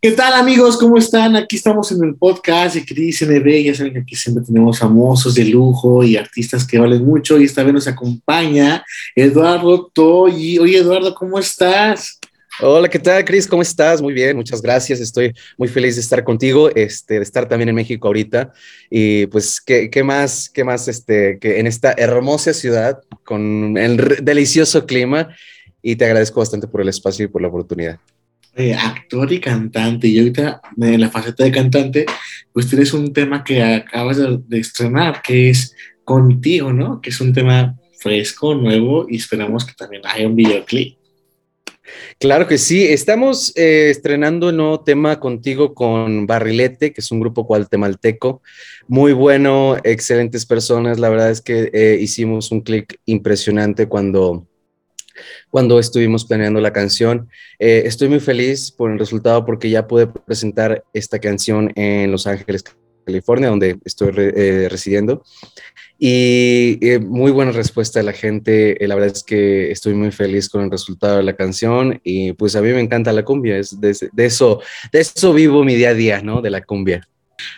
¿Qué tal amigos? ¿Cómo están? Aquí estamos en el podcast de Cris NB. Ya saben que aquí siempre tenemos famosos de lujo y artistas que valen mucho. Y esta vez nos acompaña Eduardo Toy. Oye, Eduardo, ¿cómo estás? Hola, ¿qué tal, Cris? ¿Cómo estás? Muy bien, muchas gracias. Estoy muy feliz de estar contigo, este, de estar también en México ahorita. Y pues, ¿qué, qué más, qué más, este, que en esta hermosa ciudad con el delicioso clima? Y te agradezco bastante por el espacio y por la oportunidad actor y cantante. Y ahorita en la faceta de cantante, pues tienes un tema que acabas de, estrenar, que es Contigo, ¿no? Que es un tema fresco, nuevo y esperamos que también haya un videoclip. Claro que sí, estamos eh, estrenando el nuevo tema contigo con Barrilete, que es un grupo guatemalteco, muy bueno, excelentes personas, la verdad es que eh, hicimos un clic impresionante cuando cuando estuvimos planeando la canción. Eh, estoy muy feliz por el resultado porque ya pude presentar esta canción en Los Ángeles, California, donde estoy eh, residiendo. Y eh, muy buena respuesta de la gente. la verdad es que estoy muy feliz con el resultado de la canción y pues a mí me encanta la cumbia. Es de, eso, de eso vivo mi día a día, ¿no? De la cumbia.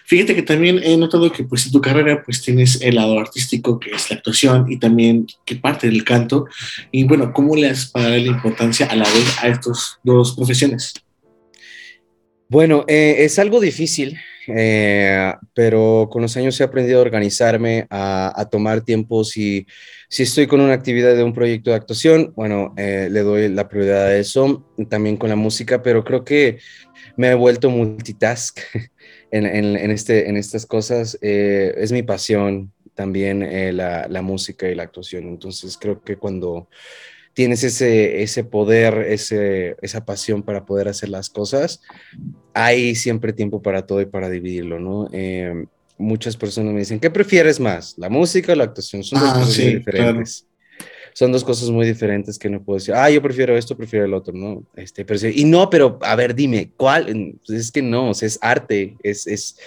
Fíjate que también he notado que pues en tu carrera pues tienes el lado artístico que es la actuación y también que parte del canto y bueno, ¿cómo le has para la importancia a la vez a estas dos profesiones? Bueno, eh, es algo difícil, eh, pero con los años he aprendido a organizarme, a, tomar tiempo. Si, si estoy con una actividad de un proyecto de actuación, bueno, eh, le doy la prioridad a eso, también con la música, pero creo que me he vuelto multitask. en, este, en estas cosas. Eh, es mi pasión también eh, la, la, música y la actuación. Entonces creo que cuando tienes ese, ese poder, ese, esa pasión para poder hacer las cosas, hay siempre tiempo para todo y para dividirlo, ¿no? Eh, muchas personas me dicen, ¿qué prefieres más? ¿La música o la actuación? Son dos ah, cosas diferentes son dos cosas muy diferentes que no puedo decir, ah, yo prefiero esto, prefiero el otro, ¿no? Este, pero, y no, pero a ver, dime, ¿cuál? Pues es que no, es arte, es, es,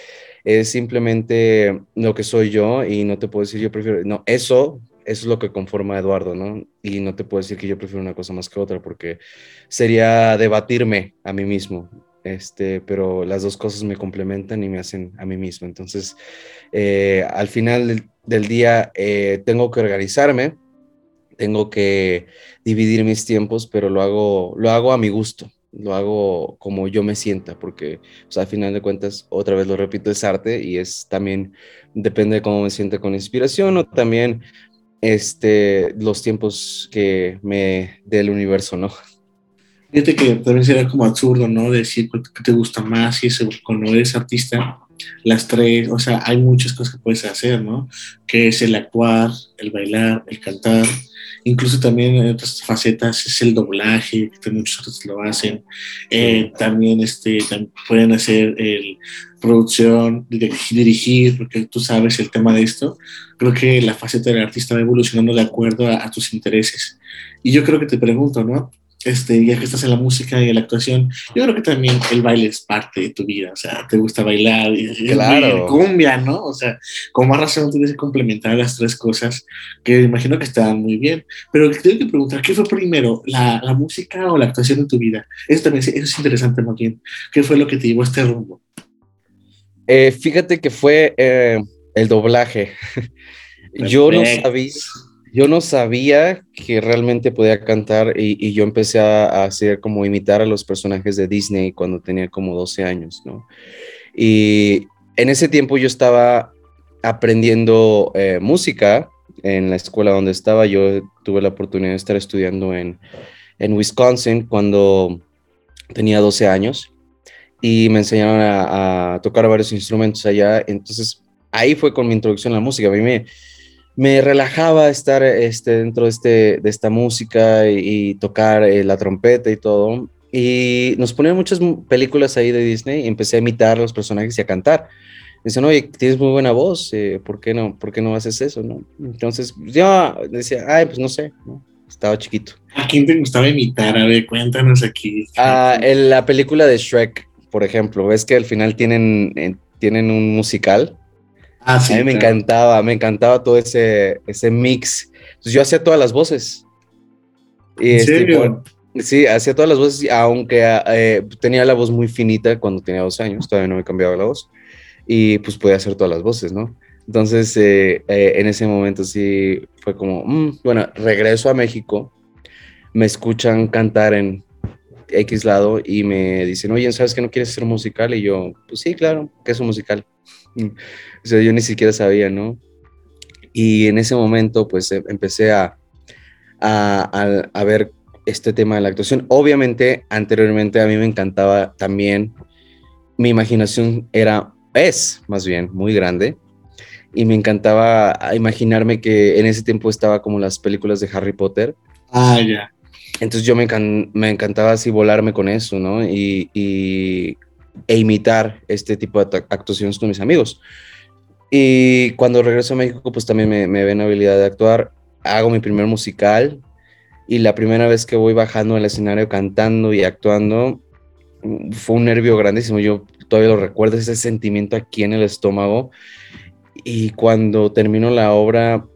es simplemente lo que soy yo y no te puedo decir yo prefiero, no, eso, eso es lo que conforma a Eduardo, ¿no? Y no te puedo decir que yo prefiero una cosa más que otra porque sería debatirme a mí mismo. Este, pero las dos cosas me complementan y me hacen a mí mismo. Entonces, eh, al final del, día, eh, tengo que organizarme, tengo que dividir mis tiempos, pero lo hago, lo hago a mi gusto, lo hago como yo me sienta, porque pues, al final de cuentas, otra vez lo repito, es arte y es también, depende de cómo me sienta con inspiración o también este, los tiempos que me dé el universo, ¿no? Fíjate que también sería como absurdo, ¿no? Decir qué te gusta más y eso, cuando eres artista, las tres, o sea, hay muchas cosas que puedes hacer, ¿no? Que es el actuar, el bailar, el cantar, incluso también en otras facetas es el doblaje, que muchos artistas lo hacen, eh, también, este, pueden hacer el producción, dirigir, porque tú sabes el tema de esto, creo que la faceta del artista va evolucionando de acuerdo a tus intereses. Y yo creo que te pregunto, ¿no? Este, ya que estás en la música y en la actuación, yo creo que también el baile es parte de tu vida, o sea, te gusta bailar, y, claro. cumbia, ¿no? O sea, con más razón tienes que complementar las tres cosas que imagino que están muy bien, pero tengo que preguntar, ¿qué fue primero, la, la música o la actuación en tu vida? Eso también eso es interesante, más bien. ¿Qué fue lo que te llevó a este rumbo? Eh, fíjate que fue eh, el doblaje. Yo no sabía yo no sabía que realmente podía cantar y, yo empecé a, hacer como imitar a los personajes de Disney cuando tenía como 12 años, ¿no? Y en ese tiempo yo estaba aprendiendo eh, música en la escuela donde estaba. Yo tuve la oportunidad de estar estudiando en, en Wisconsin cuando tenía 12 años y me enseñaron a, a, tocar varios instrumentos allá. Entonces ahí fue con mi introducción a la música. A mí me, me relajaba estar este, dentro de, este, de esta música y, tocar eh, la trompeta y todo. Y nos ponían muchas películas ahí de Disney y empecé a imitar a los personajes y a cantar. Dicen, oye, tienes muy buena voz, eh, ¿por, qué no, ¿por qué no haces eso? No? Entonces yo decía, ay, pues no sé, estaba chiquito. ¿A quién te gustaba imitar? A ver, cuéntanos aquí. Ah, en la película de Shrek, por ejemplo, ves que al final tienen, eh, tienen un musical Ah, a mí me encantaba, me encantaba todo ese, ese mix. Entonces yo hacía todas las voces. Y ¿En serio? Sí, hacía todas las voces, aunque eh, tenía la voz muy finita cuando tenía dos años, todavía no me cambiaba la voz, y pues podía hacer todas las voces, ¿no? Entonces, eh, eh, en ese momento sí fue como, mm, bueno, regreso a México, me escuchan cantar en X lado y me dicen, oye, ¿sabes que no quieres ser musical? Y yo, pues sí, claro, que es un musical. o sea, yo ni siquiera sabía, ¿no? Y en ese momento, pues empecé a, a, a ver este tema de la actuación. Obviamente, anteriormente a mí me encantaba también, mi imaginación era, es más bien, muy grande. Y me encantaba imaginarme que en ese tiempo estaba como las películas de Harry Potter. Ah, ya. Entonces yo me, me, encantaba así volarme con eso, ¿no? Y, y, e imitar este tipo de actuaciones con mis amigos. Y cuando regreso a México, pues también me, me ven habilidad de actuar. Hago mi primer musical, y la primera vez que voy bajando al escenario cantando y actuando, mm, fue un nervio grandísimo. Yo todavía lo recuerdo, ese sentimiento aquí en el estómago. Y cuando termino la obra,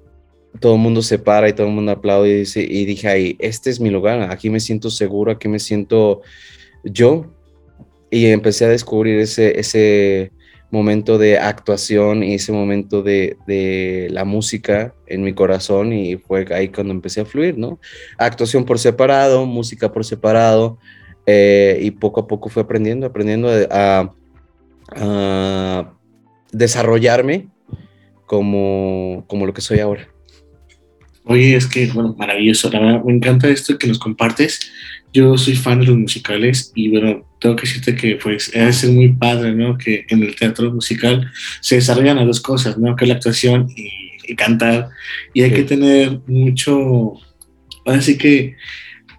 todo el mundo se para y todo el mundo aplaude y, dice, y dije, ahí, este es mi lugar, aquí me siento seguro, aquí me siento yo. Y empecé a descubrir ese, ese, momento de actuación y ese momento de, de, la música en mi corazón y fue ahí cuando empecé a fluir, ¿no? Actuación por separado, música por separado eh, y poco a poco fue aprendiendo, aprendiendo a, a desarrollarme como, como lo que soy ahora. Oye, es que, bueno, maravilloso, la verdad, me encanta esto que nos compartes. Yo soy fan de los musicales y, bueno, tengo que decirte que, pues, es muy padre, ¿no? Que en el teatro musical se desarrollan las dos cosas, ¿no? Que es la actuación y, cantar. Y hay que tener mucho, así que,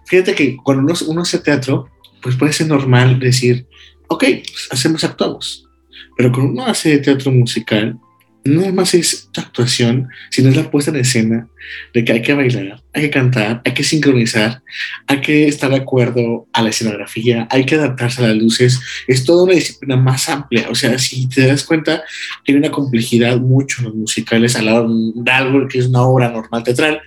fíjate que cuando uno, uno hace teatro, pues puede ser normal decir, ok, pues, hacemos, actuamos. Pero cuando uno hace teatro musical, nada más es tu actuación, sino es la puesta en escena de que hay que bailar, hay que cantar, hay que sincronizar, hay que estar de acuerdo a la escenografía, hay que adaptarse a las luces. Es toda una disciplina más amplia. O sea, si te das cuenta, hay una complejidad mucho en los musicales al lado de algo que es una obra normal teatral,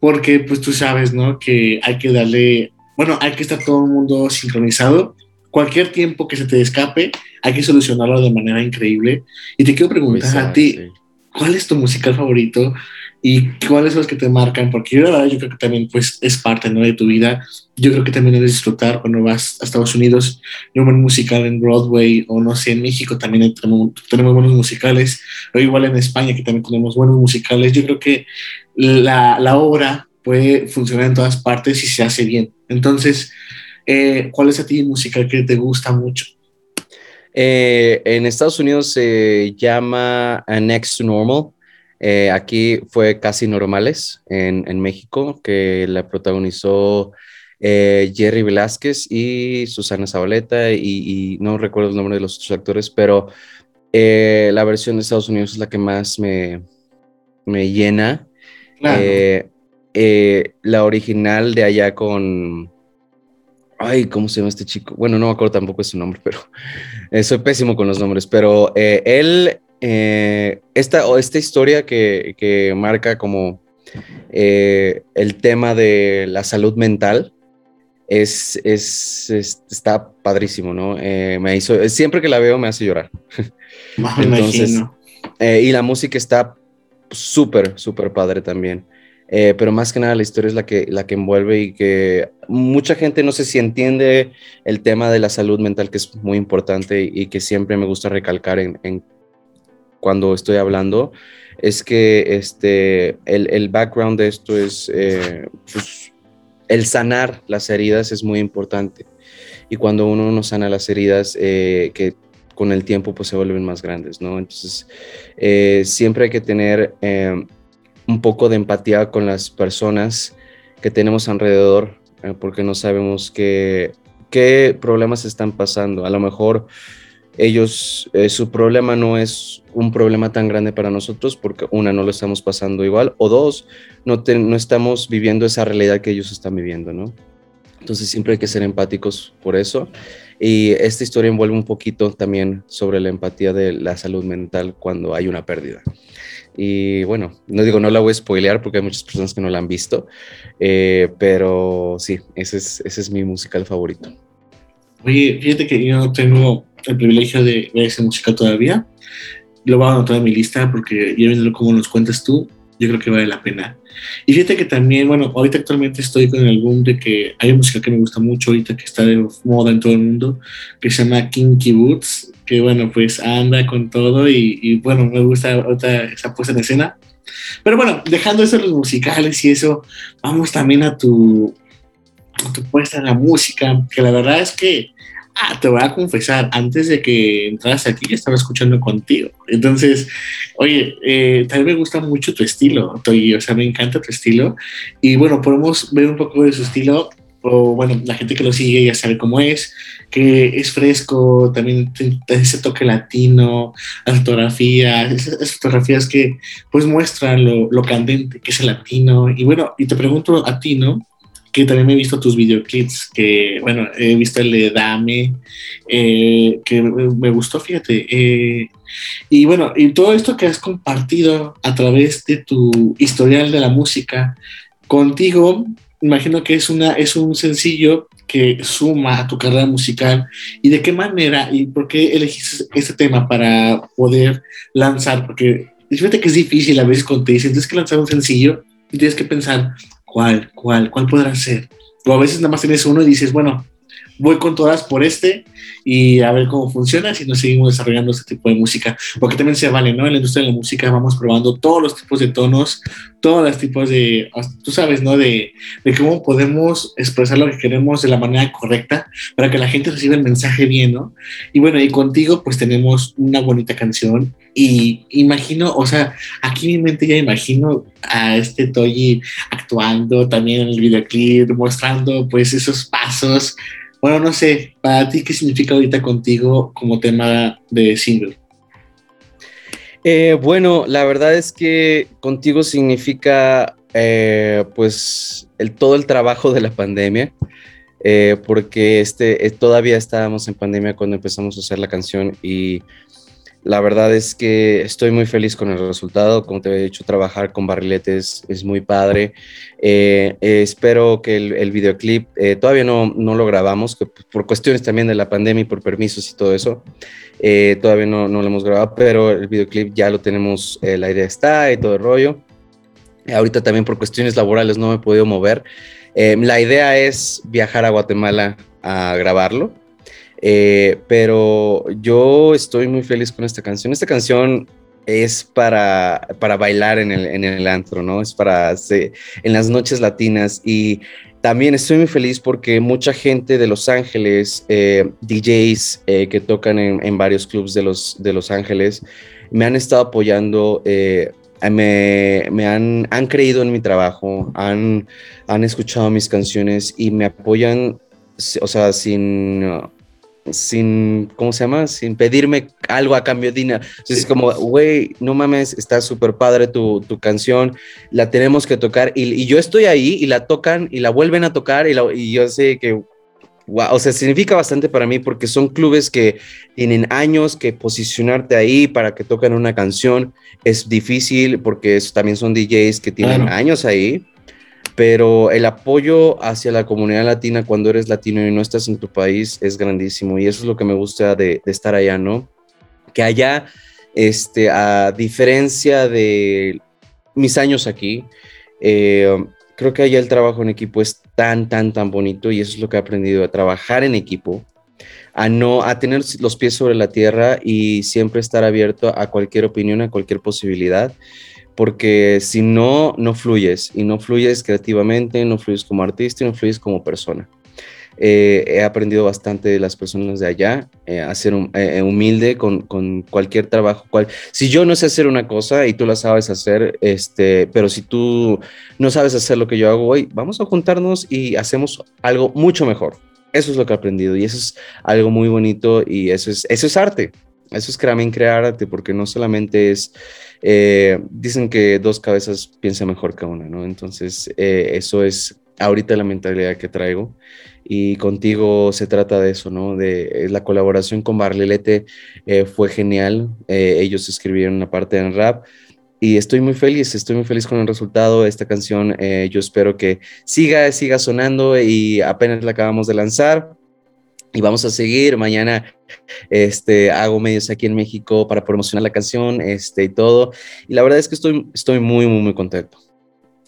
porque pues tú sabes, ¿no? Que hay que darle, bueno, hay que estar todo el mundo sincronizado cualquier tiempo que se te escape, hay que solucionarlo de manera increíble. Y te quiero preguntar a ti, ¿cuál es tu musical favorito? ¿Y cuáles son los que te marcan? Porque yo la verdad yo creo que también pues es parte ¿no? de tu vida. Yo creo que también debes disfrutar cuando vas a Estados Unidos de un buen musical en Broadway o no sé, en México también tenemos, tenemos buenos musicales, o igual en España que también tenemos buenos musicales. Yo creo que la, la obra puede funcionar en todas partes si se hace bien. Entonces, eh, ¿Cuál es a ti música que te gusta mucho? Eh, en Estados Unidos se llama Next to Normal. Eh, aquí fue Casi Normales en, México, que la protagonizó Jerry Velázquez y Susana Zabaleta, y, no recuerdo el nombre de los otros actores, pero la versión de Estados Unidos es la que más me, me llena. la original de allá con Ay, ¿cómo se llama este chico? Bueno, no me acuerdo tampoco su nombre, pero eh, soy pésimo con los nombres. Pero eh, él, eh, esta, esta historia que, que marca como el tema de la salud mental, es, es, está padrísimo, ¿no? me hizo, siempre que la veo me hace llorar. Entonces, y la música está súper, súper padre también. Eh, pero más que nada la historia es la que, la que envuelve y que mucha gente no sé si entiende el tema de la salud mental, que es muy importante y que siempre me gusta recalcar en, cuando estoy hablando, es que este, el, el background de esto es, eh, pues, el sanar las heridas es muy importante. Y cuando uno no sana las heridas, eh, que con el tiempo pues se vuelven más grandes, ¿no? Entonces, siempre hay que tener un poco de empatía con las personas que tenemos alrededor, eh, porque no sabemos qué, qué problemas están pasando. A lo mejor ellos, eh, su problema no es un problema tan grande para nosotros porque una, no lo estamos pasando igual, o dos, no, no estamos viviendo esa realidad que ellos están viviendo, ¿no? Entonces siempre hay que ser empáticos por eso. Y esta historia envuelve un poquito también sobre la empatía de la salud mental cuando hay una pérdida. Y bueno, no digo, no la voy a spoilear porque hay muchas personas que no la han visto, eh, pero sí, ese es, ese es mi musical favorito. Oye, fíjate que yo no tengo el privilegio de ver ese musical todavía. Lo voy a anotar en mi lista porque ya viendo cómo nos cuentas tú, yo creo que vale la pena. Y fíjate que también, bueno, ahorita actualmente estoy con el boom de que hay música que me gusta mucho ahorita que está de moda en todo el mundo, que se llama Kinky Boots, que bueno, pues anda con todo y, bueno, me gusta ahorita esa puesta en escena. Pero bueno, dejando eso los musicales y eso, vamos también a tu, a tu puesta en la música, que la verdad es que Ah, te voy a confesar, antes de que entras aquí ya estaba escuchando contigo. Entonces, oye, eh, también me gusta mucho tu estilo, Toy, o sea, me encanta tu estilo. Y bueno, podemos ver un poco de su estilo, bueno, la gente que lo sigue ya sabe cómo es, que es fresco, también ese toque latino, las fotografías, esas, fotografías que pues muestran lo, lo candente que es el latino. Y bueno, y te pregunto a ti, ¿no? que también he visto tus videoclips, que bueno, he visto el de Dame, eh, que me gustó, fíjate. Eh, y bueno, y todo esto que has compartido a través de tu historial de la música, contigo, imagino que es, una, es un sencillo que suma a tu carrera musical. Y de qué manera y por qué elegiste este tema para poder lanzar, porque fíjate que es difícil a veces cuando te dicen tienes que lanzar un sencillo y tienes que pensar ¿Cuál, cuál, cuál podrá ser? O a veces nada más tienes uno y dices, bueno, voy con todas por este y a ver cómo funciona si no seguimos desarrollando este tipo de música. Porque también se vale, ¿no? En la industria de la música vamos probando todos los tipos de tonos, todos los tipos de, tú sabes, ¿no? De, de cómo podemos expresar lo que queremos de la manera correcta para que la gente reciba el mensaje bien, ¿no? Y bueno, y contigo pues tenemos una bonita canción y imagino, o sea, aquí en mi mente ya imagino a este Toyi actuando también en el videoclip, mostrando pues esos pasos bueno, no sé, para ti, ¿qué significa ahorita contigo como tema de single? Eh, bueno, la verdad es que contigo significa eh, pues todo el trabajo de la pandemia, eh, porque este, todavía estábamos en pandemia cuando empezamos a hacer la canción y la verdad es que estoy muy feliz con el resultado. Como te he dicho, trabajar con barriletes es muy padre. Eh, eh, espero que el, videoclip, eh, todavía no, no, lo grabamos, por cuestiones también de la pandemia y por permisos y todo eso, todavía no, no, lo hemos grabado, pero el videoclip ya lo tenemos, la idea está y todo el rollo. Ahorita también por cuestiones laborales no me he podido mover. la idea es viajar a Guatemala a grabarlo. Eh, pero yo estoy muy feliz con esta canción. Esta canción es para, para bailar en el, en el antro, ¿no? Es para en las noches latinas y también estoy muy feliz porque mucha gente de Los Ángeles, eh, DJs eh, que tocan en, en, varios clubs de Los, de Los Ángeles, me han estado apoyando, me, me han, han, creído en mi trabajo, han, han escuchado mis canciones y me apoyan, o sea, sin sin, ¿cómo se llama? Sin pedirme algo a cambio de dinero. Entonces es como, güey, no mames, está súper padre tu, tu, canción, la tenemos que tocar y, y, yo estoy ahí y la tocan y la vuelven a tocar y, y yo sé que, wow, o sea, significa bastante para mí porque son clubes que tienen años que posicionarte ahí para que toquen una canción es difícil porque también son DJs que tienen años ahí pero el apoyo hacia la comunidad latina cuando eres latino y no estás en tu país es grandísimo y eso es lo que me gusta de, estar allá, ¿no? Que allá, este, a diferencia de mis años aquí, eh, creo que allá el trabajo en equipo es tan, tan, tan bonito y eso es lo que he aprendido, a trabajar en equipo, a no, a tener los pies sobre la tierra y siempre estar abierto a cualquier opinión, a cualquier posibilidad porque si no, no fluyes y no fluyes creativamente, no fluyes como artista y no fluyes como persona. Eh, he aprendido bastante de las personas de allá, eh, a ser eh, humilde con, con, cualquier trabajo. Cual, si yo no sé hacer una cosa y tú la sabes hacer, este, pero si tú no sabes hacer lo que yo hago hoy, vamos a juntarnos y hacemos algo mucho mejor. Eso es lo que he aprendido y eso es algo muy bonito y eso es, eso es arte. Eso es también crear arte, porque no solamente es, eh, dicen que dos cabezas piensan mejor que una, ¿no? Entonces, eh, eso es ahorita la mentalidad que traigo y contigo se trata de eso, ¿no? De la colaboración con Barlilete eh, fue genial, ellos escribieron una parte en rap y estoy muy feliz, estoy muy feliz con el resultado. Esta canción eh, yo espero que siga, siga sonando y apenas la acabamos de lanzar. Y vamos a seguir. Mañana este, hago medios aquí en México para promocionar la canción este, y todo. Y la verdad es que estoy, estoy muy, muy, muy contento.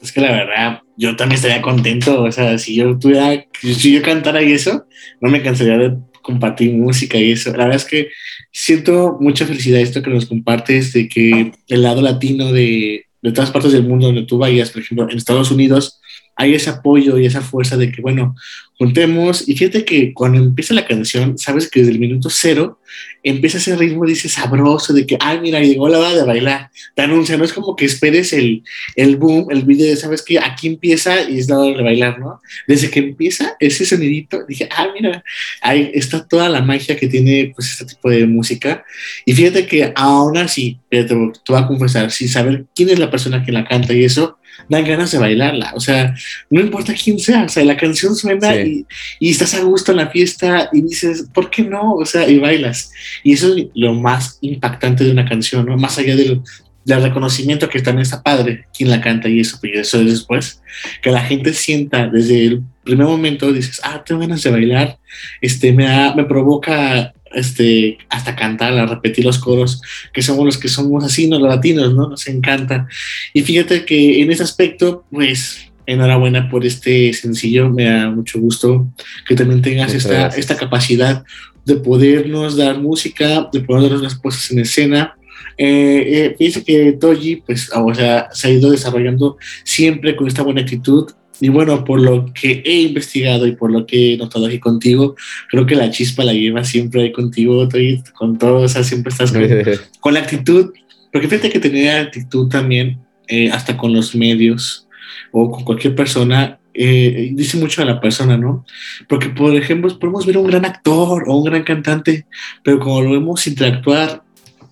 Es que la verdad, yo también estaría contento. O sea, si yo tuviera, si yo cantara y eso, no me cansaría de compartir música y eso. La verdad es que siento mucha felicidad esto que nos compartes de que el lado latino de, de todas partes del mundo donde tú vayas, por ejemplo, en Estados Unidos, hay ese apoyo y esa fuerza de que, bueno, juntemos. Y fíjate que cuando empieza la canción, sabes que desde el minuto cero empieza ese ritmo, dice sabroso, de que, ay, mira, llegó la hora de bailar. Te anuncia, no es como que esperes el, el boom, el video, sabes que aquí empieza y es la hora de bailar, ¿no? Desde que empieza ese sonidito, dije, ah, mira, ahí está toda la magia que tiene pues este tipo de música. Y fíjate que ahora sí, te, te voy a confesar, sin saber quién es la persona que la canta y eso, dan ganas de bailarla. O sea, no importa quién sea, o sea, la canción suena y, y, estás a gusto en la fiesta y dices, ¿por qué no? O sea, y bailas. Y eso es lo más impactante de una canción, ¿no? Más allá del, del reconocimiento que también está padre, quien la canta y eso, y eso es después, que la gente sienta desde el primer momento, dices, ah, tengo ganas de bailar, este, me, da, me provoca este, hasta cantar, a repetir los coros, que somos los que somos así, los latinos, ¿no? Nos encanta. Y fíjate que en ese aspecto, pues, enhorabuena por este sencillo, me da mucho gusto que también tengas esta, esta, capacidad de podernos dar música, de poder dar las cosas en escena. Eh, eh, que Toji, pues, o sea, se ha ido desarrollando siempre con esta buena actitud, y bueno, por lo que he investigado y por lo que he notado aquí contigo, creo que la chispa la lleva siempre ahí contigo, con todo, o sea, siempre estás con, la actitud, porque fíjate que tenía actitud también, eh, hasta con los medios o con cualquier persona, eh, dice mucho a la persona, ¿no? Porque, por ejemplo, podemos ver un gran actor o un gran cantante, pero como lo vemos interactuar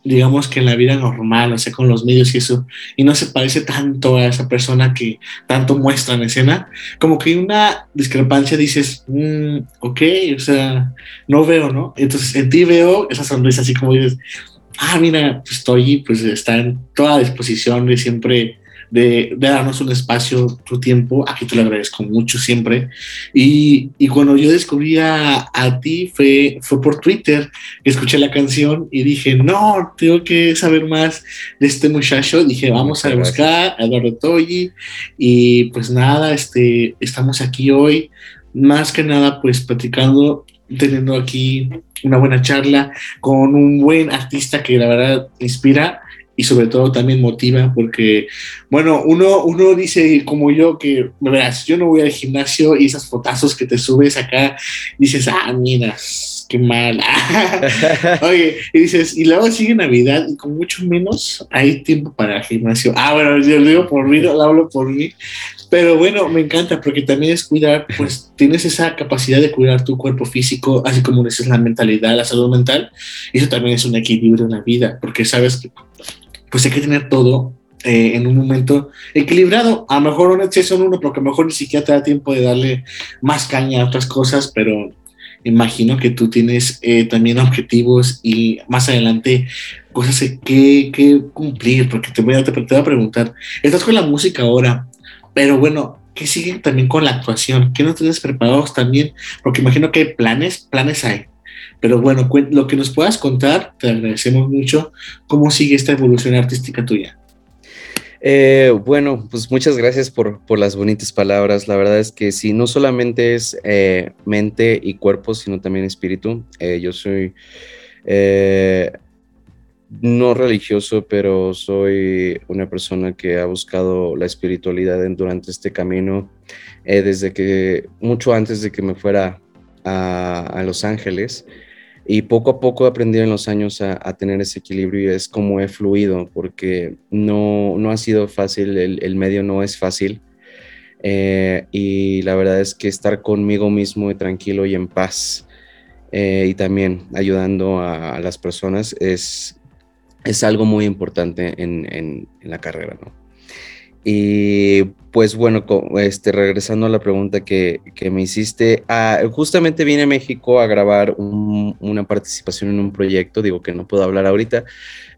digamos que en la vida normal, o sea, con los medios y eso, y no se parece tanto a esa persona que tanto muestra en escena, como que hay una discrepancia, dices, mm, ok, o sea, no veo, ¿no? Entonces en ti veo esa sonrisa así como dices, ah, mira, pues estoy, pues está en toda disposición de siempre de, darnos un espacio, tu tiempo. Aquí te lo agradezco mucho siempre. Y, y cuando yo descubrí a, a, ti fue, fue por Twitter, escuché la canción y dije, no, tengo que saber más de este muchacho. Dije, vamos a buscar a Eduardo Toyi. Y pues nada, este, estamos aquí hoy, más que nada, pues platicando, teniendo aquí una buena charla con un buen artista que la verdad inspira y sobre todo también motiva porque, bueno, uno, uno dice como yo que, verás, yo no voy al gimnasio y esas fotazos que te subes acá, dices, ah, mira, qué mal. Oye, y dices, y luego sigue Navidad y con mucho menos hay tiempo para el gimnasio. Ah, bueno, yo lo digo por mí, lo hablo por mí. Pero bueno, me encanta porque también es cuidar, pues tienes esa capacidad de cuidar tu cuerpo físico, así como es la mentalidad, la salud mental. Eso también es un equilibrio en la vida, porque sabes que pues hay que tener todo eh, en un momento equilibrado. A lo mejor un exceso en uno, porque a lo mejor ni siquiera te da tiempo de darle más caña a otras cosas, pero imagino que tú tienes eh, también objetivos y más adelante cosas que, que cumplir, porque te voy, a, te, voy a preguntar, estás con la música ahora, pero bueno, ¿qué sigue también con la actuación? ¿Qué no tienes preparados también? Porque imagino que hay planes, planes hay. Pero bueno, lo que nos puedas contar, te agradecemos mucho. ¿Cómo sigue esta evolución artística tuya? Eh, bueno, pues muchas gracias por, por, las bonitas palabras. La verdad es que sí, no solamente es eh, mente y cuerpo, sino también espíritu. Eh, yo soy no religioso, pero soy una persona que ha buscado la espiritualidad durante este camino desde que, mucho antes de que me fuera a, a Los Ángeles. Y poco a poco he aprendido en los años a, tener ese equilibrio y es como he fluido, porque no, no ha sido fácil, el, medio no es fácil. Eh, y la verdad es que estar conmigo mismo y tranquilo y en paz eh, y también ayudando a, las personas es, es algo muy importante en, en, en la carrera, ¿no? Y pues bueno, este, regresando a la pregunta que, me hiciste, ah, justamente vine a México a grabar una participación en un proyecto, digo que no puedo hablar ahorita,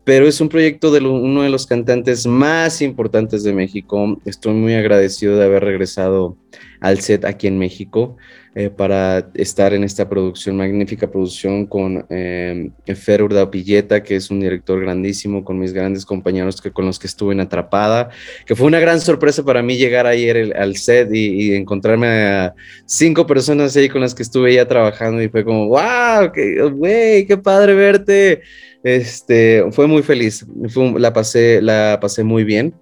pero es un proyecto de uno de los cantantes más importantes de México. Estoy muy agradecido de haber regresado al set aquí en México. Eh, para estar en esta producción, magnífica producción con eh, Fer Pilleta, que es un director grandísimo, con mis grandes compañeros que, con los que estuve en Atrapada, que fue una gran sorpresa para mí llegar ayer al set y, encontrarme a cinco personas ahí con las que estuve ya trabajando y fue como, wow, qué, güey, qué padre verte. Este, fue muy feliz, la, pasé, la pasé muy bien.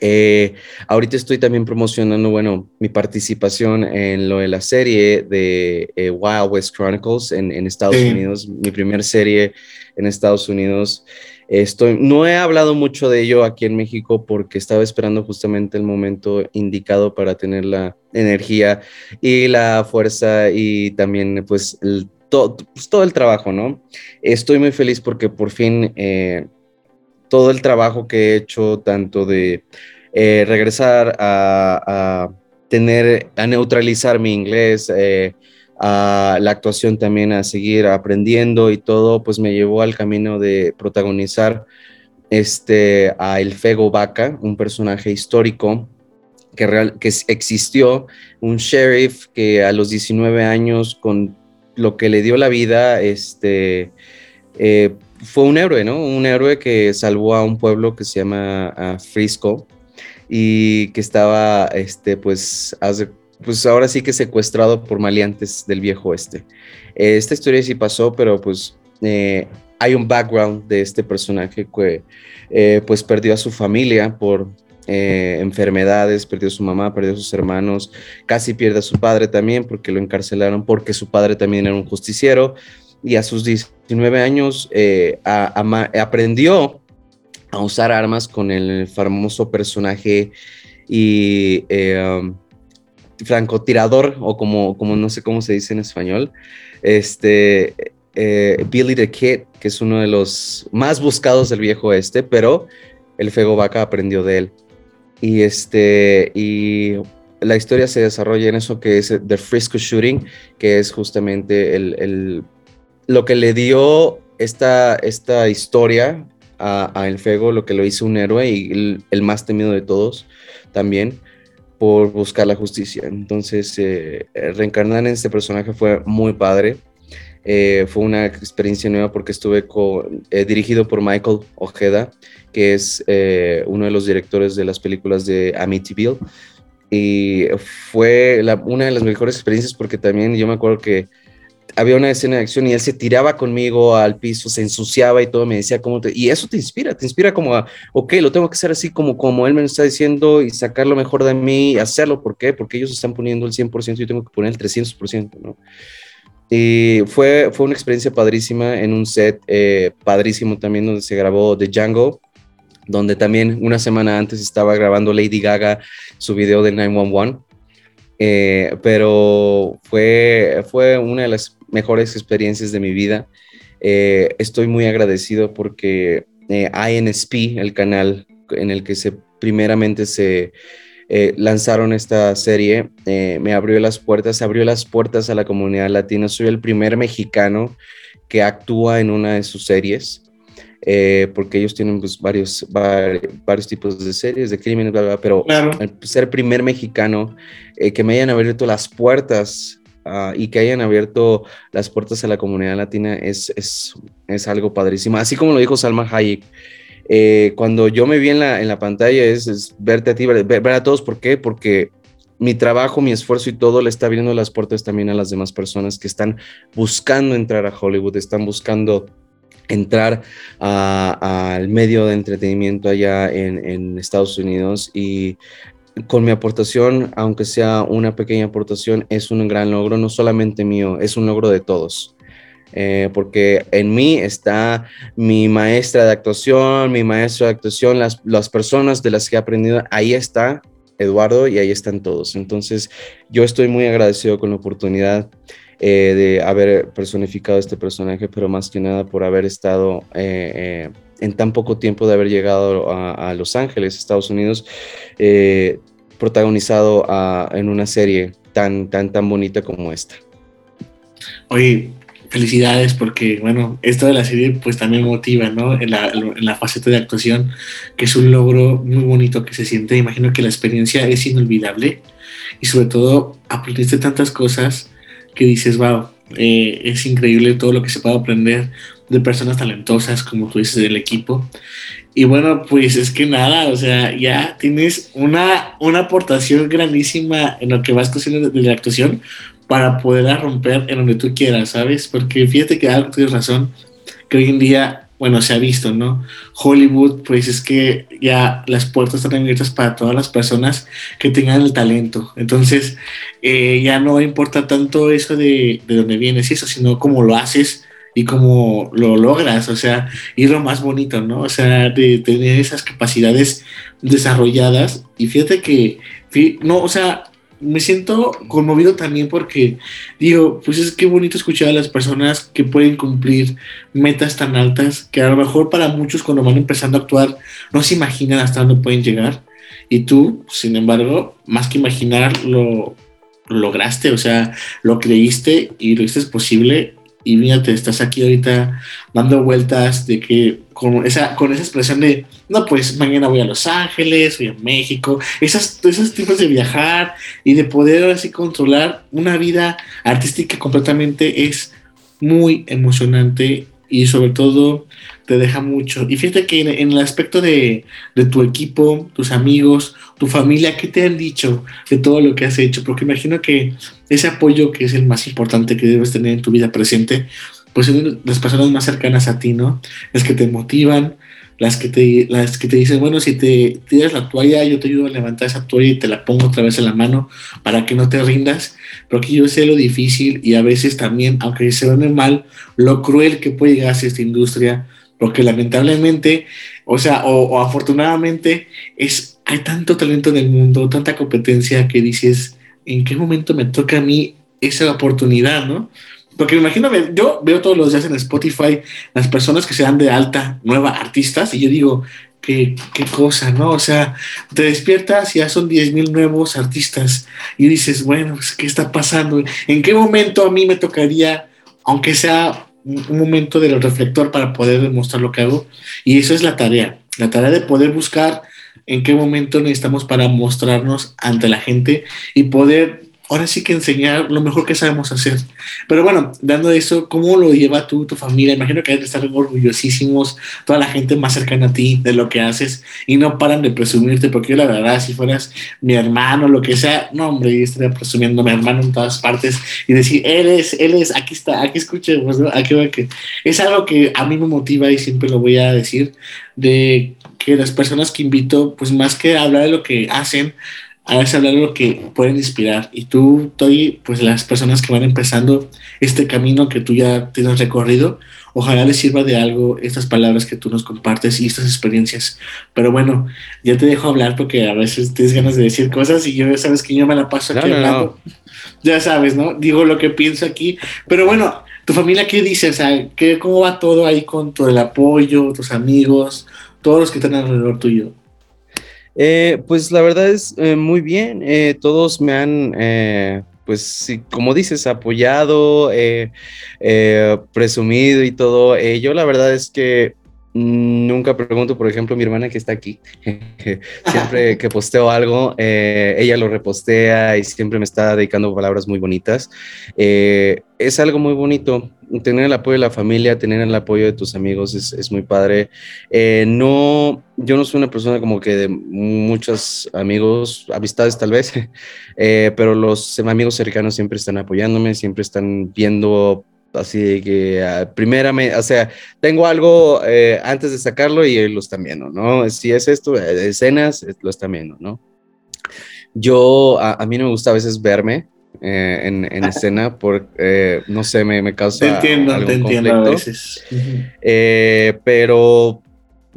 Eh, ahorita estoy también promocionando, bueno, mi participación en lo de la serie de eh, Wild West Chronicles en, Estados Unidos, mi primer serie en Estados Unidos. Estoy, no he hablado mucho de ello aquí en México porque estaba esperando justamente el momento indicado para tener la energía y la fuerza y también pues, todo, pues, todo el trabajo, ¿no? Estoy muy feliz porque por fin... Eh, todo el trabajo que he hecho, tanto de eh, regresar a, tener, a neutralizar mi inglés, eh, a la actuación también, a seguir aprendiendo y todo, pues me llevó al camino de protagonizar este, a El Fego Vaca, un personaje histórico que, real, que existió, un sheriff que a los 19 años, con lo que le dio la vida, este, eh, fue un héroe, ¿no? Un héroe que salvó a un pueblo que se llama Frisco y que estaba, este, pues, pues ahora sí que secuestrado por maleantes del viejo oeste. esta historia sí pasó, pero pues eh, hay un background de este personaje que eh, pues perdió a su familia por eh, enfermedades, perdió a su mamá, perdió a sus hermanos, casi pierde a su padre también porque lo encarcelaron porque su padre también era un justiciero y a sus 19 años aprendió a usar armas con el famoso personaje y eh, um, francotirador, o como, como no sé cómo se dice en español, este, eh, Billy the Kid, que es uno de los más buscados del viejo este, pero el Fego Vaca aprendió de él. Y, este, y la historia se desarrolla en eso que es The Frisco Shooting, que es justamente el, lo que le dio esta, esta historia a, El Fego, lo que lo hizo un héroe y el, más temido de todos también por buscar la justicia. Entonces, eh, reencarnar en este personaje fue muy padre. Eh, fue una experiencia nueva porque estuve eh, dirigido por Michael Ojeda, que es uno de los directores de las películas de Amityville. Y fue una de las mejores experiencias porque también yo me acuerdo que había una escena de acción y él se tiraba conmigo al piso, se ensuciaba y todo, me decía cómo te... Y eso te inspira, te inspira como a, ok, lo tengo que hacer así como, como él me está diciendo y sacar lo mejor de mí y hacerlo. ¿Por qué? Porque ellos están poniendo el 100% y yo tengo que poner el 300%, ¿no? Y fue, fue una experiencia padrísima en un set eh, padrísimo también donde se grabó The Django, donde también una semana antes estaba grabando Lady Gaga su video de 911. Eh, pero fue, fue una de las mejores experiencias de mi vida. Eh, estoy muy agradecido porque eh, INSP, el canal en el que se primeramente se eh, lanzaron esta serie, me abrió las puertas, abrió las puertas a la comunidad latina. Soy el primer mexicano que actúa en una de sus series. porque ellos tienen pues, varios, varios, tipos de series de crímenes, pero ser primer mexicano que me hayan abierto las puertas Ah, y que hayan abierto las puertas a la comunidad latina es, es, es algo padrísimo. Así como lo dijo Salma Hayek, eh, cuando yo me vi en la, pantalla es, verte a ti, ver, a todos, ¿por qué? Porque mi trabajo, mi esfuerzo y todo le está abriendo las puertas también a las demás personas que están buscando entrar a Hollywood, están buscando entrar al medio de entretenimiento allá en, en, Estados Unidos y con mi aportación, aunque sea una pequeña aportación, es un gran logro, no solamente mío, es un logro de todos. Eh, porque en mí está mi maestra de actuación, mi maestro de actuación, las, las personas de las que he aprendido, ahí está Eduardo y ahí están todos. Entonces, yo estoy muy agradecido con la oportunidad eh, de haber personificado este personaje, pero más que nada por haber estado eh, en tan poco tiempo de haber llegado a, Los Ángeles, Estados Unidos, protagonizado ah, en una serie tan, tan, tan bonita como esta. Oye, felicidades porque, bueno, esto de la serie pues también motiva, ¿no? En la, en la faceta de actuación, que es un logro muy bonito que se siente. Imagino que la experiencia es inolvidable y sobre todo aprendiste tantas cosas que dices, wow, eh, es increíble todo lo que se puede aprender de personas talentosas, como tú dices, del equipo. Y bueno, pues es que nada, o sea, ya tienes una, una aportación grandísima en lo que vas cociendo de la actuación, para poder romper en donde tú quieras, ¿sabes? Porque fíjate que algo tienes razón, que hoy en día, bueno, se ha visto, ¿no? Hollywood, pues es que ya las puertas están abiertas para todas las personas que tengan el talento. Entonces, eh, ya no importa tanto eso de, de dónde vienes y eso, sino cómo lo haces y cómo lo logras, o sea, y lo más bonito, ¿no? O sea, de tener esas capacidades desarrolladas. Y fíjate que, no, o sea, me siento conmovido también porque digo, pues es que bonito escuchar a las personas que pueden cumplir metas tan altas que a lo mejor para muchos cuando van empezando a actuar no se imaginan hasta dónde pueden llegar. Y tú, sin embargo, más que imaginar, lo, lo lograste, o sea, lo creíste y lo hiciste posible y mírate, estás aquí ahorita dando vueltas de que con esa, con esa expresión de, no, pues mañana voy a Los Ángeles, voy a México, esas, esos tipos de viajar y de poder así controlar una vida artística completamente es muy emocionante y sobre todo te deja mucho. Y fíjate que en, el aspecto de, de, tu equipo, tus amigos, tu familia, ¿qué te han dicho de todo lo que has hecho? Porque imagino que ese apoyo que es el más importante que debes tener en tu vida presente, pues son las personas más cercanas a ti, ¿no? Las que te motivan, las que te, las que te dicen, bueno, si te tiras la toalla, yo te ayudo a levantar esa toalla y te la pongo otra vez en la mano para que no te rindas, porque yo sé lo difícil y a veces también, aunque se ve mal, lo cruel que puede llegar a esta industria, porque lamentablemente, o sea, o, afortunadamente, es, hay tanto talento en el mundo, tanta competencia que dices, ¿en qué momento me toca a mí esa oportunidad, no? Porque imagínate, yo veo todos los días en Spotify las personas que se dan de alta, nuevas artistas, y yo digo, qué, qué cosa, ¿no? O sea, te despiertas y ya son 10 mil nuevos artistas y dices, bueno, pues, ¿qué está pasando? ¿En qué momento a mí me tocaría, aunque sea un momento del reflector para poder demostrar lo que hago? Y eso es la tarea, la tarea de poder buscar en qué momento necesitamos para mostrarnos ante la gente y poder ahora sí que enseñar lo mejor que sabemos hacer. Pero bueno, dando eso, ¿cómo lo lleva tú, tu familia? Imagino que que estar orgullosísimos, toda la gente más cercana a ti de lo que haces y no paran de presumirte, porque yo la verdad, si fueras mi hermano, lo que sea, no, hombre, yo estaría presumiendo a mi hermano en todas partes y decir, él es, él es, aquí está, aquí escuchemos, ¿no? Aquí va que es algo que a mí me motiva y siempre lo voy a decir, de que las personas que invito, pues más que hablar de lo que hacen, a veces hablar de lo que pueden inspirar. Y tú, Toy, pues las personas que van empezando este camino que tú ya tienes recorrido, ojalá les sirva de algo estas palabras que tú nos compartes y estas experiencias. Pero bueno, ya te dejo hablar porque a veces tienes ganas de decir cosas y yo ya sabes que yo me la paso aquí hablando. Ya sabes, ¿no? Digo lo que pienso aquí. Pero bueno, ¿tu familia qué dice? O sea, ¿qué, ¿cómo va todo ahí con todo el apoyo, tus amigos, todos los que están alrededor tuyo? Eh, pues la verdad es eh, muy bien. Eh, todos me han, pues sí, como dices, apoyado, presumido y todo. yo la verdad es que Nunca pregunto, por ejemplo, mi hermana que está aquí, siempre que posteo algo, eh, ella lo repostea y siempre me está dedicando palabras muy bonitas. Eh, es algo muy bonito, tener el apoyo de la familia, tener el apoyo de tus amigos es, es muy padre. Eh, no, yo no soy una persona como que de muchos amigos, amistades tal vez, pero los amigos cercanos siempre están apoyándome, siempre están viendo Así que uh, primera, o sea, tengo algo eh, antes de sacarlo y lo están viendo, ¿no? Si es esto, eh, escenas, lo están viendo, ¿no? Yo, a, mí no me gusta a veces verme eh, en, en, escena por, no sé, me, me causa. Te entiendo, te entiendo a veces. pero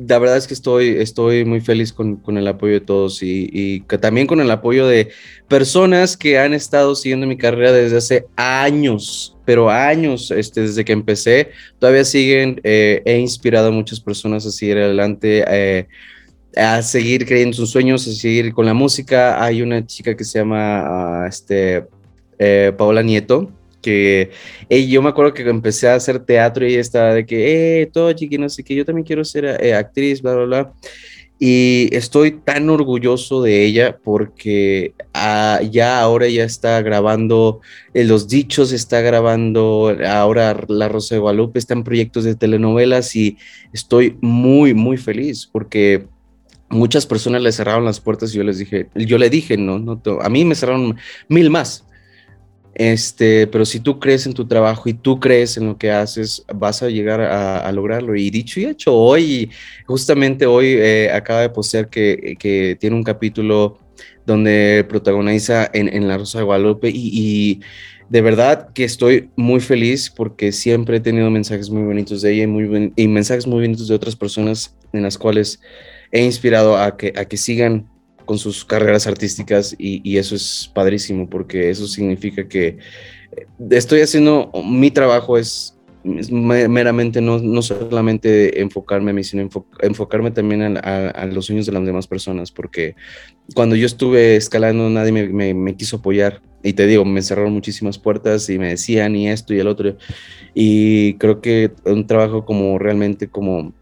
la verdad es que estoy, estoy muy feliz con, con el apoyo de todos y, también con el apoyo de personas que han estado siguiendo mi carrera desde hace años, pero años, este, desde que empecé, todavía siguen, eh, he inspirado a muchas personas a seguir adelante. Eh, a seguir creyendo sus sueños, a seguir con la música. Hay una chica que se llama ah, este, eh, Paola Nieto, que yo me acuerdo que empecé a hacer teatro y ella estaba de que, eh, todo chiqui, no sé qué, yo también quiero ser eh, actriz, bla, bla, bla. Y estoy tan orgulloso de ella porque ah, ya ahora ya está grabando Los Dichos, está grabando ahora La Rosa de Guadalupe, está en proyectos de telenovelas y estoy muy, muy feliz porque muchas personas le cerraron las puertas y yo les dije, yo le dije, no, no, a mí me cerraron mil más. Este, pero si tú crees en tu trabajo y tú crees en lo que haces, vas a llegar a, lograrlo. Y dicho y hecho, hoy, justamente hoy eh, acaba de postear que, que, tiene un capítulo donde protagoniza en, La Rosa de Guadalupe y, de verdad que estoy muy feliz porque siempre he tenido mensajes muy bonitos de ella y, muy, y mensajes muy bonitos de otras personas en las cuales he inspirado a que, a que sigan con sus carreras artísticas y, eso es padrísimo porque eso significa que eh, estoy haciendo, mi trabajo es, meramente no, no, solamente enfocarme a mí, sino enfocarme también a, los sueños de las demás personas, porque cuando yo estuve escalando nadie me, me, quiso apoyar. Y te digo, me cerraron muchísimas puertas y me decían y esto y el otro. Y creo que un trabajo como realmente como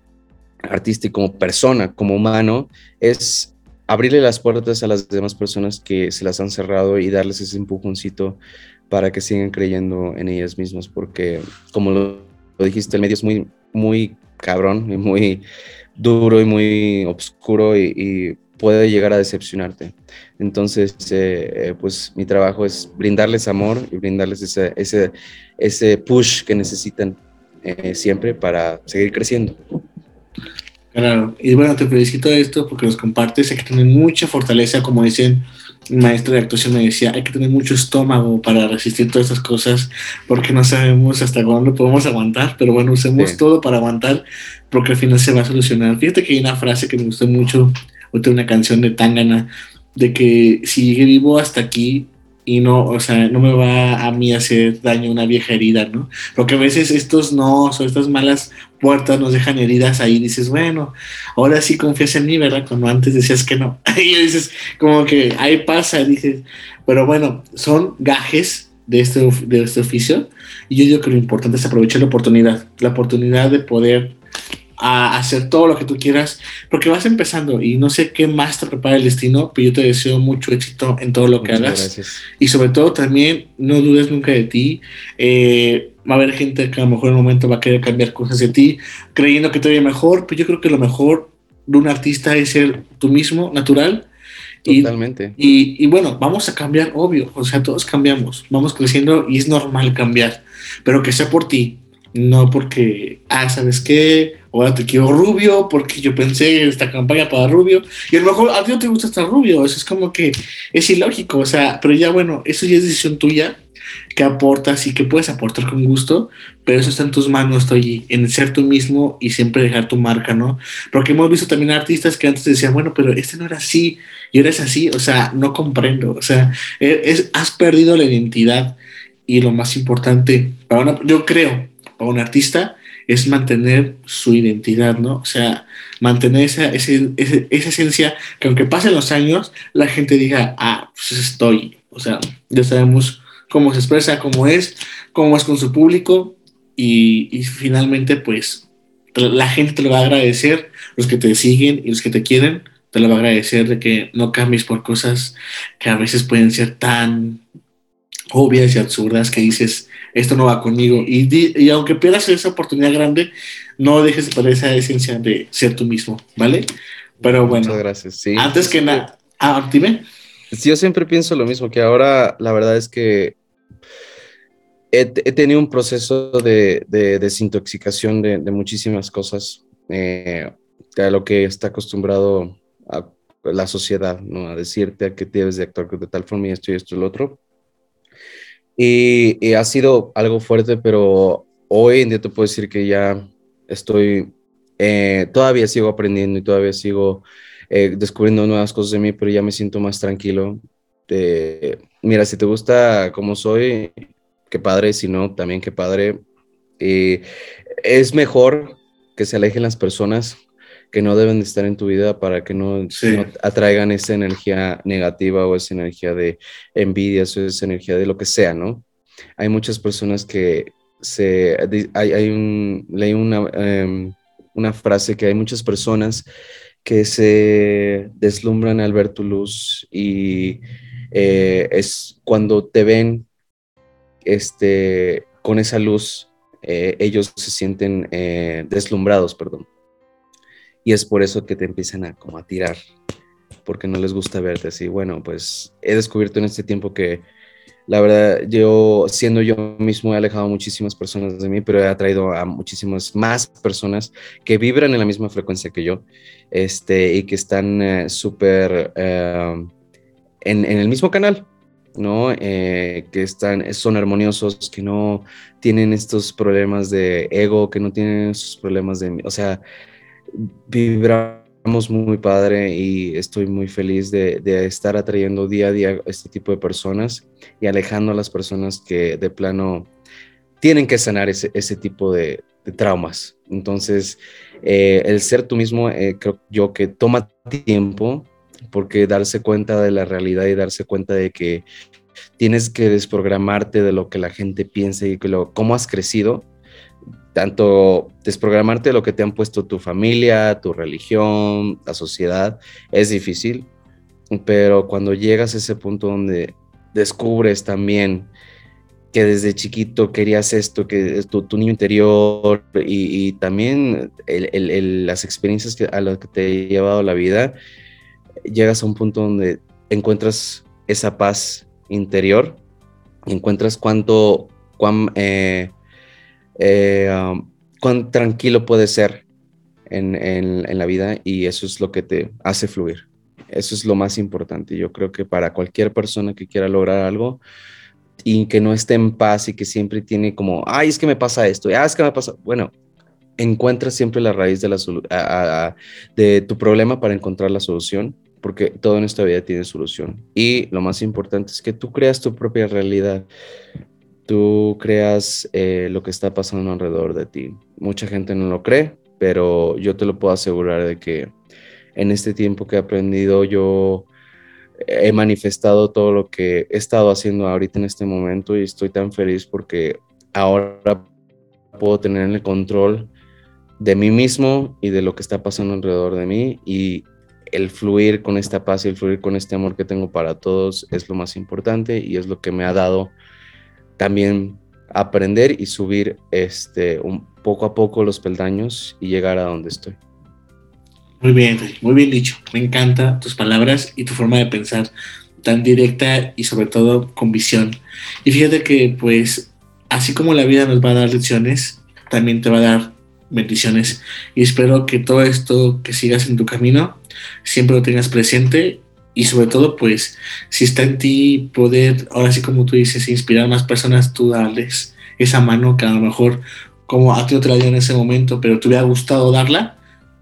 artista y como persona, como humano, es abrirle las puertas a las demás personas que se las han cerrado y darles ese empujoncito para que sigan creyendo en ellas mismas, porque como lo, dijiste, el medio es muy, muy cabrón y muy duro y muy oscuro y, puede llegar a decepcionarte. Entonces, eh, eh, pues mi trabajo es brindarles amor y brindarles ese, ese, ese push que necesitan eh, siempre para seguir creciendo. Claro, y bueno, te felicito de esto porque los compartes, hay que tener mucha fortaleza, como dicen un maestro de actuación me decía, hay que tener mucho estómago para resistir todas estas cosas, porque no sabemos hasta cuándo podemos aguantar, pero bueno, usemos todo para aguantar, porque al final se va a solucionar. Fíjate que hay una frase que me gustó mucho, otra una canción de Tangana, de que si llegué vivo hasta aquí, y no, o sea, no me va a mí hacer daño una vieja herida, ¿no? Porque a veces estos no, o estas malas puertas nos dejan heridas ahí, dices, bueno, ahora sí confías en mí, ¿verdad? Cuando antes decías que no. y dices, como que ahí pasa, dices, pero bueno, son gajes de este, de este oficio, y yo digo que lo importante es aprovechar la oportunidad, la oportunidad de poder a hacer todo lo que tú quieras, porque vas empezando y no sé qué más te prepara el destino, pero yo te deseo mucho éxito en todo lo que hagas. Y sobre todo también no dudes nunca de ti. Eh, va a haber gente que a lo mejor en un momento va a querer cambiar cosas de ti, creyendo que te vaya mejor, pero yo creo que lo mejor de un artista es ser tú mismo, natural. Totalmente. Y, y, bueno, vamos a cambiar, obvio, o sea, todos cambiamos, vamos creciendo y es normal cambiar, pero que sea por ti, no porque, ah, ¿sabes qué? Ahora te quiero rubio porque yo pensé en esta campaña para rubio. Y a lo mejor a ti no te gusta estar rubio. Eso es como que es ilógico. O sea, pero ya bueno, eso ya es decisión tuya que aportas y que puedes aportar con gusto, pero eso está en tus manos, estoy en ser tú mismo y siempre dejar tu marca, ¿no? Porque hemos visto también artistas que antes decían, bueno, pero este no era así y eres así, o sea, no comprendo, o sea, e, es, has perdido la identidad y lo más importante, para yo creo, para un artista, es mantener su identidad, ¿no? O sea, mantener esa, esa, esa, esencia que aunque pasen los años, la gente diga, ah, pues estoy. O sea, ya sabemos cómo se expresa, cómo es, cómo es con su público y, y finalmente, pues, la gente te lo va a agradecer, los que te siguen y los que te quieren, te lo va a agradecer de que no cambies por cosas que a veces pueden ser tan obvias y absurdas que dices, esto no va conmigo. Y, y aunque pierdas esa oportunidad grande, no dejes de perder esa esencia de ser tú mismo, ¿vale? Pero bueno, Muchas gracias. Sí, antes que nada, ah, dime. Yo siempre pienso lo mismo, que ahora la verdad es que he, tenido un proceso de, de desintoxicación de, de, muchísimas cosas, eh, a lo que está acostumbrado a la sociedad, ¿no? A decirte que debes de actuar de tal forma y esto y esto y lo otro. Y, ha sido algo fuerte, pero hoy en día te puedo decir que ya estoy, eh, todavía sigo aprendiendo y todavía sigo eh, descubriendo nuevas cosas de mí, pero ya me siento más tranquilo. mira, si te gusta como soy, qué padre, si no, también qué padre. es mejor que se alejen las personas que no deben de estar en tu vida para que no, atraigan esa energía negativa o esa energía de envidia o esa energía de lo que sea, ¿no? Hay muchas personas que se... Hay, hay un, leí una, em, una frase que hay muchas personas que se deslumbran al ver tu luz y eh, es cuando te ven este, con esa luz, eh, ellos se sienten eh, deslumbrados, perdón. Y es por eso que te empiezan a como a tirar, porque no les gusta verte así. Bueno, pues he descubierto en este tiempo que la verdad, yo siendo yo mismo he alejado a muchísimas personas de mí, pero he atraído a muchísimas más personas que vibran en la misma frecuencia que yo este, y que están eh, súper eh, en, el mismo canal, ¿no? Eh, que están, son armoniosos, que no tienen estos problemas de ego, que no tienen esos problemas de, o sea, vibran muy padre y estoy muy feliz de, estar atrayendo día a día este tipo de personas y alejando a las personas que de plano tienen que sanar ese, ese tipo de, traumas. Entonces, eh, el ser tú mismo, eh, creo yo que toma tiempo porque darse cuenta de la realidad y darse cuenta de que tienes que desprogramarte de lo que la gente piensa y que lo, cómo has crecido tanto desprogramarte lo que te han puesto tu familia, tu religión, la sociedad, es difícil, pero cuando llegas a ese punto donde descubres también que desde chiquito querías esto, que es tu, niño interior y, también las experiencias que, a las que te ha llevado la vida, llegas a un punto donde encuentras esa paz interior, encuentras cuánto, cuán, eh, eh, um, cuán tranquilo puedes ser en, en, la vida y eso es lo que te hace fluir. Eso es lo más importante. Yo creo que para cualquier persona que quiera lograr algo y que no esté en paz y que siempre tiene como, ay, es que me pasa esto, ah, es que me pasa, bueno, encuentra siempre la raíz de, la de tu problema para encontrar la solución, porque todo en esta vida tiene solución. Y lo más importante es que tú creas tu propia realidad tú creas eh, lo que está pasando alrededor de ti. Mucha gente no lo cree, pero yo te lo puedo asegurar de que en este tiempo que he aprendido yo he manifestado todo lo que he estado haciendo ahorita en este momento y estoy tan feliz porque ahora puedo tener el control de mí mismo y de lo que está pasando alrededor de mí y el fluir con esta paz y el fluir con este amor que tengo para todos es lo más importante y es lo que me ha dado también aprender y subir este, un, poco a poco los peldaños y llegar a donde estoy. Muy bien, muy bien dicho. Me encanta tus palabras y tu forma de pensar tan directa y sobre todo con visión. Y fíjate que pues así como la vida nos va a dar lecciones, también te va a dar bendiciones. Y espero que todo esto que sigas en tu camino siempre lo tengas presente y sobre todo, pues, si está en ti poder, ahora sí como tú dices, inspirar a más personas, tú darles esa mano que a lo mejor, como a ti no te la dio en ese momento, pero te hubiera gustado darla,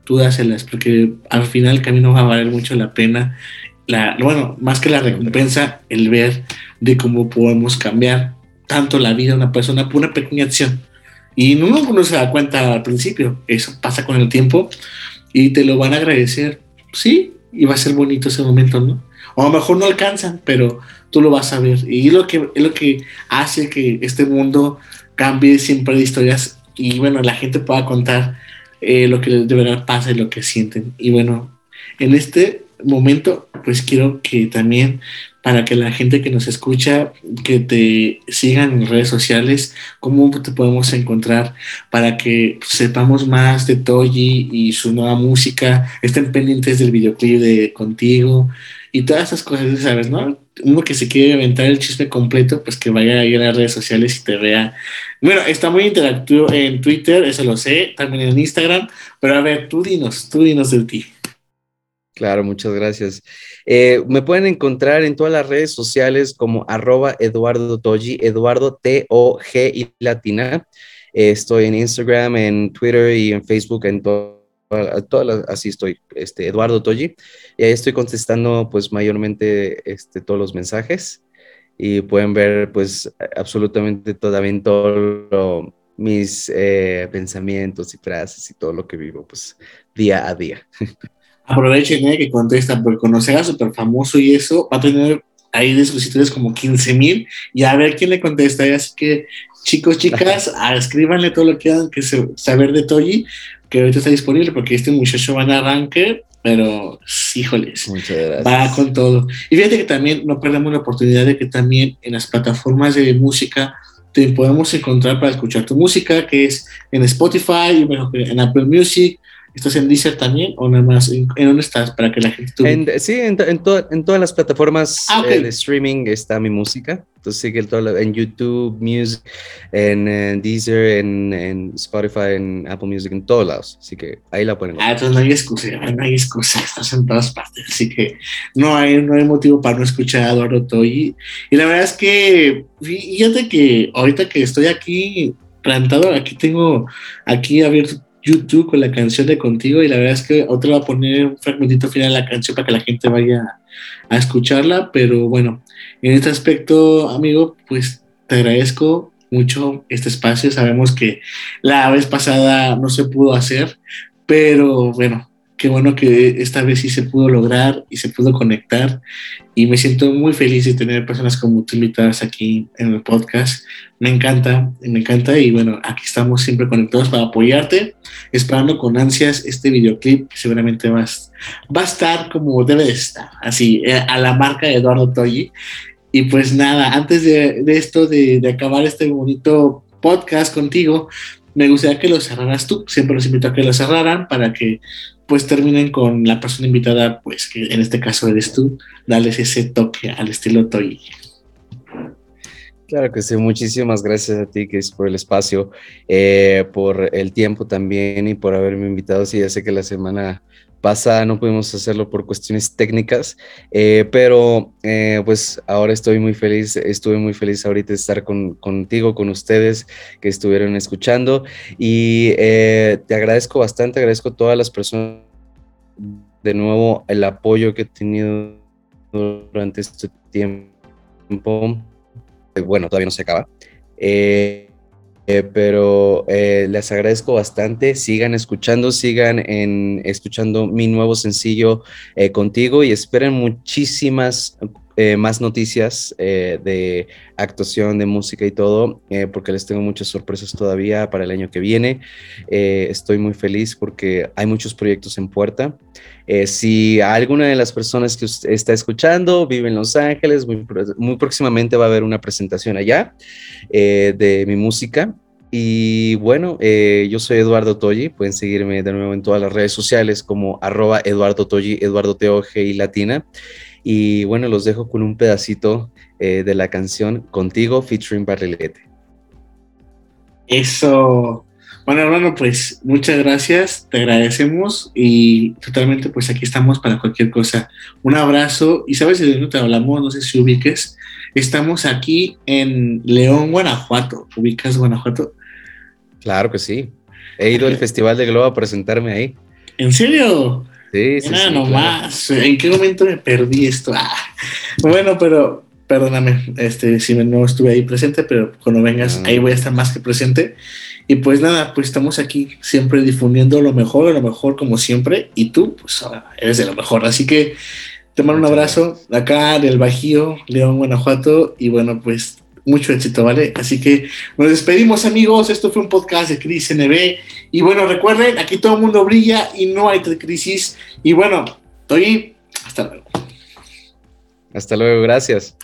tú dáselas, porque al final el camino va a valer mucho la pena. La, bueno, más que la recompensa, el ver de cómo podemos cambiar tanto la vida de una persona por una pequeña acción. Y no uno se da cuenta al principio, eso pasa con el tiempo y te lo van a agradecer. Sí, y va a ser bonito ese momento, ¿no? O a lo mejor no alcanzan, pero tú lo vas a ver. Y lo que, es lo que hace que este mundo cambie siempre de historias y bueno, la gente pueda contar eh, lo que de verdad pasa y lo que sienten. Y bueno, en este momento, pues quiero que también para que la gente que nos escucha, que te sigan en redes sociales, cómo te podemos encontrar para que sepamos más de Toji y su nueva música, estén pendientes del videoclip de Contigo y todas esas cosas, ¿sabes? ¿no? Uno que se quiere aventar el chisme completo, pues que vaya ahí a las redes sociales y te vea. Bueno, está muy interactivo en Twitter, eso lo sé, también en Instagram, pero a ver, tú dinos, tú dinos de ti. Claro, muchas gracias. Eh, me pueden encontrar en todas las redes sociales como arroba Eduardo Toji, Eduardo T-O-G y latina. Eh, estoy en Instagram, en Twitter y en Facebook, en todas así estoy, este, Eduardo Toji. Y ahí estoy contestando pues mayormente este, todos los mensajes y pueden ver pues absolutamente también todos mis eh, pensamientos y frases y todo lo que vivo pues día a día. Aprovechen eh, que contesta, porque cuando sea súper famoso y eso, va a tener ahí de sus como 15 mil y a ver quién le contesta. Así que, chicos, chicas, escríbanle todo lo que quieran que saber de Toji, que ahorita está disponible porque este muchacho va a arranque, pero híjoles, va con todo. Y fíjate que también no perdemos la oportunidad de que también en las plataformas de música te podemos encontrar para escuchar tu música, que es en Spotify, en Apple Music, ¿Estás en Deezer también o nada más? ¿En, dónde estás para que la gente... sí, en, en, en, todas las plataformas ah, eh, de streaming está mi música. Entonces sigue en YouTube, Music, en, Deezer, en, Spotify, en Apple Music, en todos lados. Así que ahí la ponen. Ah, entonces no hay excusa, no hay excusa, estás en todas partes. Así que no hay, no hay motivo para no escuchar a Eduardo Toy. Y la verdad es que, fíjate que ahorita que estoy aquí plantado, aquí tengo aquí abierto YouTube con la canción de Contigo y la verdad es que otro va a poner un fragmentito final de la canción para que la gente vaya a escucharla, pero bueno, en este aspecto, amigo, pues te agradezco mucho este espacio. Sabemos que la vez pasada no se pudo hacer, pero bueno, qué bueno que esta vez sí se pudo lograr y se pudo conectar y me siento muy feliz de tener personas como tú invitadas aquí en el podcast. Me encanta, me encanta y bueno, aquí estamos siempre conectados para apoyarte, esperando con ansias este videoclip que seguramente va, va a estar como debe de estar, así, eh, a la marca de Eduardo Toyi. Y pues nada, antes de, esto, de, de acabar este bonito podcast contigo, me gustaría que lo cerraras tú. Siempre los invito a que lo cerraran para que pues terminen con la persona invitada, pues que en este caso eres tú, darles ese toque al estilo Toy. Claro que sí, muchísimas gracias a ti, es por el espacio, eh, por el tiempo también y por haberme invitado. Sí, ya sé que la semana pasada no pudimos hacerlo por cuestiones técnicas, eh, pero eh, pues ahora estoy muy feliz, estuve muy feliz ahorita de estar con, contigo, con ustedes que estuvieron escuchando y te agradezco bastante, agradezco a todas las personas de nuevo el apoyo que he tenido durante este tiempo bueno, todavía no se acaba. Eh, eh, pero eh, les agradezco bastante. Sigan escuchando, sigan en, escuchando mi nuevo sencillo contigo y esperen muchísimas más noticias de actuación, de música y todo, porque les tengo muchas sorpresas todavía para el año que viene. estoy muy feliz porque hay muchos proyectos en puerta. Eh, si alguna de las personas que está escuchando vive en Los Ángeles, muy, próximamente va a haber una presentación allá eh, de mi música. Y bueno, eh, yo soy Eduardo Toyi, pueden seguirme de nuevo en todas las redes sociales como arroba Eduardo Toyi, Eduardo Teoge y Latina. Y bueno, los dejo con un pedacito de la canción Contigo featuring Barrilete. Eso, bueno, hermano, pues muchas gracias, te agradecemos y totalmente pues aquí estamos para cualquier cosa. Un abrazo y sabes de dónde te hablamos, no sé si ubiques, estamos aquí en León, Guanajuato. ¿Ubicas Guanajuato? Claro que sí. He ido al Festival de Globo a presentarme ahí. ¿En serio? Sí, sí. Nada, nomás. ¿En qué momento me perdí esto? Ah. Bueno, pero perdóname este, si no estuve ahí presente, pero cuando vengas, ahí voy a estar más que presente. Y pues nada, pues estamos aquí siempre difundiendo lo mejor, lo mejor como siempre, y tú, pues eres de lo mejor. Así que te mando un abrazo acá del Bajío, León, Guanajuato, y bueno, pues mucho éxito, ¿vale? Así que nos despedimos, amigos. Esto fue un podcast de Crisis NB. Y bueno, recuerden, aquí todo el mundo brilla y no hay crisis. Y bueno, estoy. Hasta luego. Hasta luego, gracias.